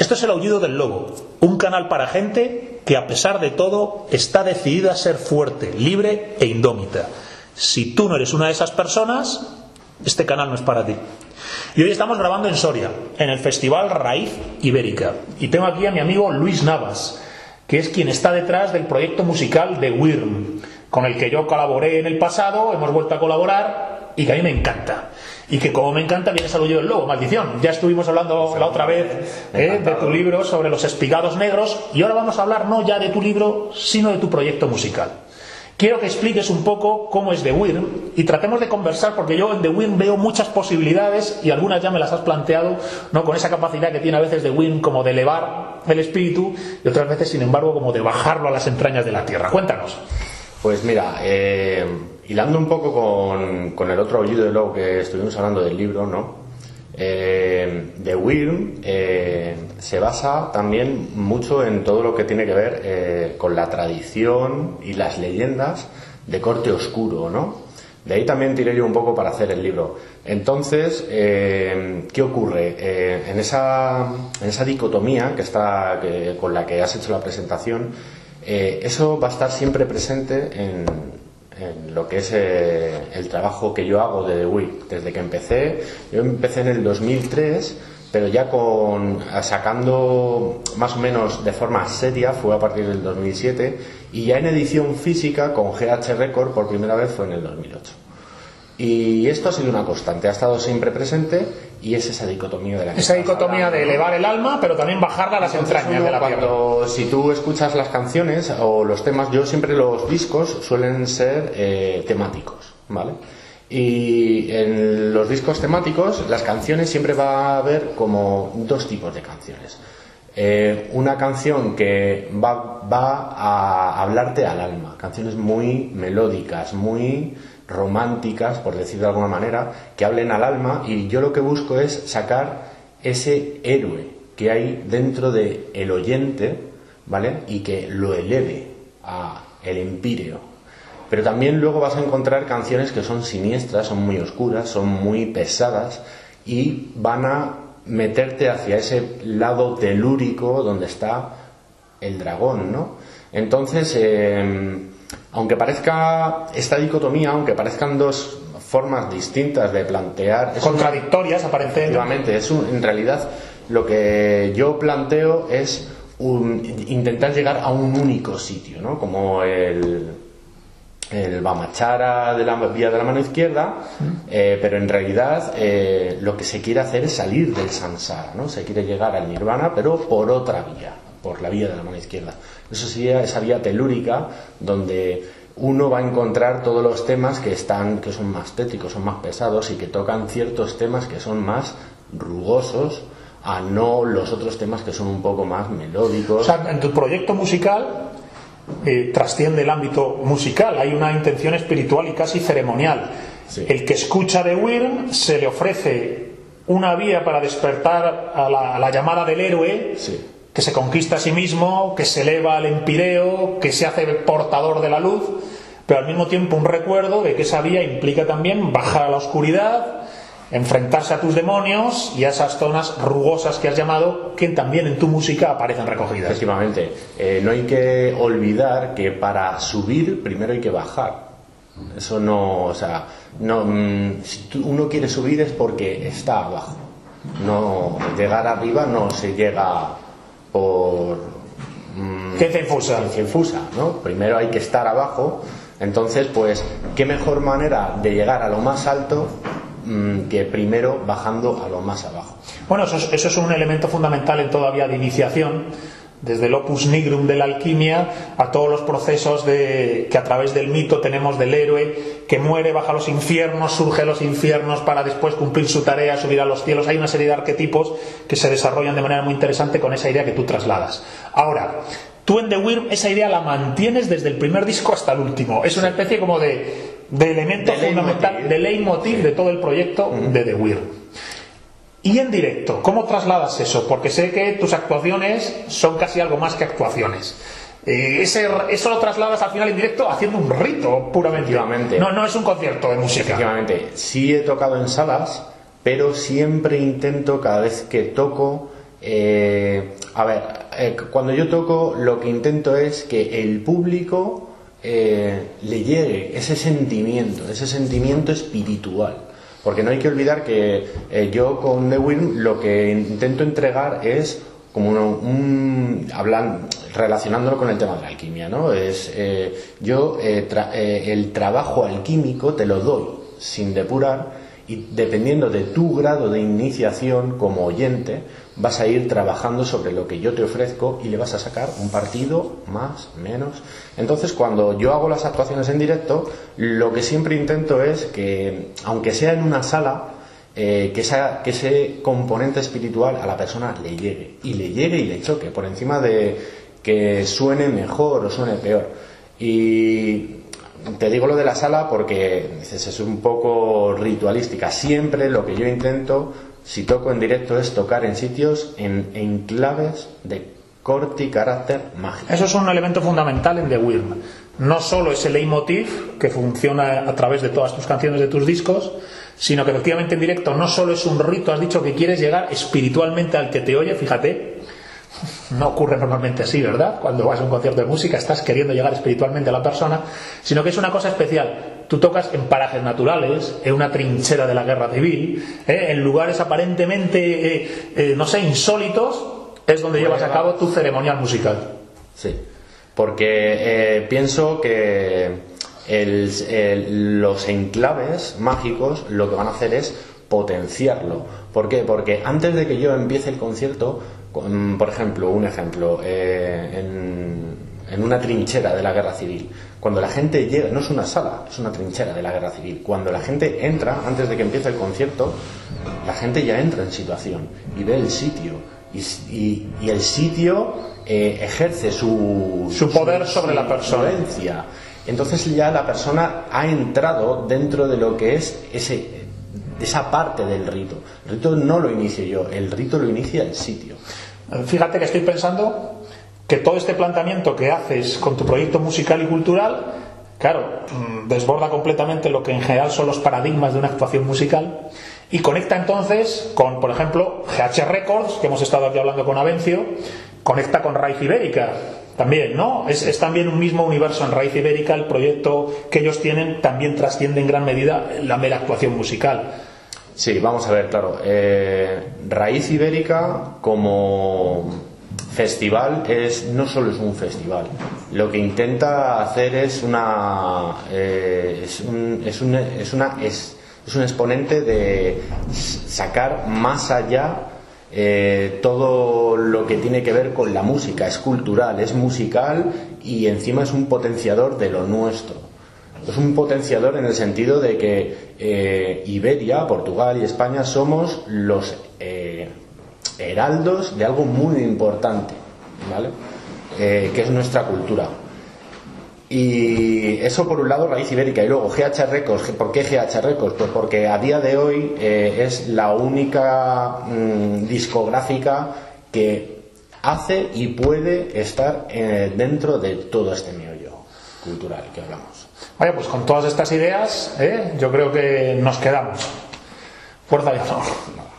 Esto es el aullido del lobo, un canal para gente que a pesar de todo está decidida a ser fuerte, libre e indómita. Si tú no eres una de esas personas, este canal no es para ti. Y hoy estamos grabando en Soria, en el Festival Raíz Ibérica. Y tengo aquí a mi amigo Luis Navas, que es quien está detrás del proyecto musical de WIRM, con el que yo colaboré en el pasado, hemos vuelto a colaborar y que a mí me encanta. Y que como me encanta, viene salud del lobo, maldición. Ya estuvimos hablando la otra vez eh, de tu libro sobre los espigados negros y ahora vamos a hablar no ya de tu libro, sino de tu proyecto musical. Quiero que expliques un poco cómo es The Wyrm y tratemos de conversar porque yo en The Wyrm veo muchas posibilidades y algunas ya me las has planteado, ¿no? Con esa capacidad que tiene a veces The Wyrm como de elevar el espíritu y otras veces, sin embargo, como de bajarlo a las entrañas de la tierra. Cuéntanos. Pues mira, eh, hilando un poco con, el otro aullido de lobo que estuvimos hablando del libro, ¿no? Eh, The eh, se basa también mucho en todo lo que tiene que ver eh, con la tradición y las leyendas de corte oscuro, ¿no? De ahí también tiré yo un poco para hacer el libro. Entonces, ¿qué ocurre? en, esa, en esa dicotomía que está, con la que has hecho la presentación, eso va a estar siempre presente en, en lo que es eh, el trabajo que yo hago de The. Desde que empecé, yo empecé en el 2003, pero ya con sacando más o menos de forma seria fue a partir del 2007 y ya en edición física con GH Record por primera vez fue en el 2008. Y esto ha sido una constante, ha estado siempre presente y es esa dicotomía de la Esa dicotomía de elevar el alma, pero también bajarla a las entrañas de la cuando, Si tú escuchas las canciones o los temas, yo siempre los discos suelen ser eh, temáticos, ¿vale? Y en los discos temáticos, las canciones siempre va a haber como dos tipos de canciones. Eh, una canción que va, va a hablarte al alma, canciones muy melódicas, muy románticas, por decir de alguna manera, que hablen al alma y yo lo que busco es sacar ese héroe que hay dentro del el oyente, ¿vale? Y que lo eleve a el empíreo. Pero también luego vas a encontrar canciones que son siniestras, son muy oscuras, son muy pesadas y van a meterte hacia ese lado telúrico donde está el dragón, ¿no? Entonces, eh, aunque parezca esta dicotomía, aunque parezcan dos formas distintas de plantear. Contradictorias, aparentemente. es en realidad lo que yo planteo es intentar llegar a un único sitio, ¿no? Como el, el Bamachara de la vía de la mano izquierda, eh, pero en realidad eh, lo que se quiere hacer es salir del samsara, ¿no? Se quiere llegar al nirvana, pero por otra vía por la vía de la mano izquierda. Eso sería esa vía telúrica donde uno va a encontrar todos los temas que están que son más tétricos, son más pesados y que tocan ciertos temas que son más rugosos a no los otros temas que son un poco más melódicos. O sea, en tu proyecto musical eh, trasciende el ámbito musical, hay una intención espiritual y casi ceremonial. El que escucha de Wyrm se le ofrece una vía para despertar a la, a la llamada del héroe. Sí que se conquista a sí mismo, que se eleva al empireo, que se hace portador de la luz, pero al mismo tiempo un recuerdo de que esa vía implica también bajar a la oscuridad, enfrentarse a tus demonios y a esas zonas rugosas que has llamado, que también en tu música aparecen recogidas. Efectivamente, eh, no hay que olvidar que para subir primero hay que bajar. Eso no, o sea, no, mm, si uno quiere subir es porque está abajo. No llegar arriba no se llega por mmm, infusa. infusa, ¿no? Primero hay que estar abajo, entonces pues qué mejor manera de llegar a lo más alto mm, que primero bajando a lo más abajo. Bueno, eso es, eso es un elemento fundamental en toda vía de iniciación desde el opus nigrum de la alquimia a todos los procesos de, que a través del mito tenemos del héroe que muere, baja a los infiernos, surge a los infiernos para después cumplir su tarea, subir a los cielos. Hay una serie de arquetipos que se desarrollan de manera muy interesante con esa idea que tú trasladas. Ahora, tú en The Wyrm esa idea la mantienes desde el primer disco hasta el último. Es una especie como de, de elemento fundamental, de leitmotiv de todo el proyecto de The Wyrm. Y en directo, ¿cómo trasladas eso? Porque sé que tus actuaciones son casi algo más que actuaciones. Eh, ese, eso lo trasladas al final en directo haciendo un rito puramente. No, no es un concierto de música. Efectivamente, sí he tocado en salas, pero siempre intento cada vez que toco Eh, a ver, eh, cuando yo toco lo que intento es que el público eh, le llegue ese sentimiento, ese sentimiento espiritual. Porque no hay que olvidar que yo con Wyrm lo que intento entregar es como un, hablan, relacionándolo con el tema de la alquimia, ¿no? Es yo el trabajo alquímico te lo doy sin depurar y dependiendo de tu grado de iniciación como oyente, vas a ir trabajando sobre lo que yo te ofrezco y le vas a sacar un partido más, menos. Entonces, cuando yo hago las actuaciones en directo, lo que siempre intento es que, aunque sea en una sala, eh, que, que ese componente espiritual a la persona le llegue, y le llegue y le choque, por encima de que suene mejor o suene peor. Y te digo lo de la sala porque es un poco ritualística. Siempre lo que yo intento, si toco en directo, es tocar en sitios, en, claves de corte y carácter mágico. Eso es un elemento fundamental en The Wyrm. No solo ese leitmotiv que funciona a través de todas tus canciones de tus discos, sino que efectivamente en directo no solo es un rito, has dicho que quieres llegar espiritualmente al que te oye, fíjate, no ocurre normalmente así, ¿verdad? Cuando vas a un concierto de música estás queriendo llegar espiritualmente a la persona, sino que es una cosa especial. Tú tocas en parajes naturales, en una trinchera de la guerra civil, ¿eh? en lugares aparentemente, eh, eh, no sé, insólitos, es donde llevas a cabo tu ceremonial musical. Sí, porque pienso que los enclaves mágicos lo que van a hacer es potenciarlo. ¿Por qué? Porque antes de que yo empiece el concierto, por ejemplo, un ejemplo, eh, en, una trinchera de la guerra civil, cuando la gente llega, no es una sala, es una trinchera de la guerra civil, cuando la gente entra, antes de que empiece el concierto, la gente ya entra en situación y ve el sitio. Y, el sitio eh, ejerce su, su poder sobre la persona. Entonces ya la persona ha entrado dentro de lo que es ese, esa parte del rito. El rito no lo inicio yo, el rito lo inicia el sitio. Fíjate que estoy pensando que todo este planteamiento que haces con tu proyecto musical y cultural, claro, mm, desborda completamente lo que en general son los paradigmas de una actuación musical y conecta entonces con, por ejemplo, GH Records, que hemos estado aquí hablando con Avencio, conecta con Raíz Ibérica, también, ¿no? Es, es, también un mismo universo en Raíz Ibérica, el proyecto que ellos tienen también trasciende en gran medida la mera actuación musical. Sí, vamos a ver, claro. Eh, Raíz Ibérica como festival es no solo es un festival. Lo que intenta hacer es una eh, es, un, es, una es, es, un exponente de sacar más allá eh, todo lo que tiene que ver con la música. Es cultural, es musical y encima es un potenciador de lo nuestro. Es un potenciador en el sentido de que eh, Iberia, Portugal y España somos los eh, heraldos de algo muy importante, ¿vale? Eh, que es nuestra cultura. Y eso por un lado, raíz ibérica. Y luego GH Records. ¿Por qué GH Records? Pues porque a día de hoy es la única mm, discográfica que hace y puede estar dentro de todo este meollo cultural que hablamos. Vaya, pues con todas estas ideas, ¿eh? yo creo que nos quedamos. Fuerza y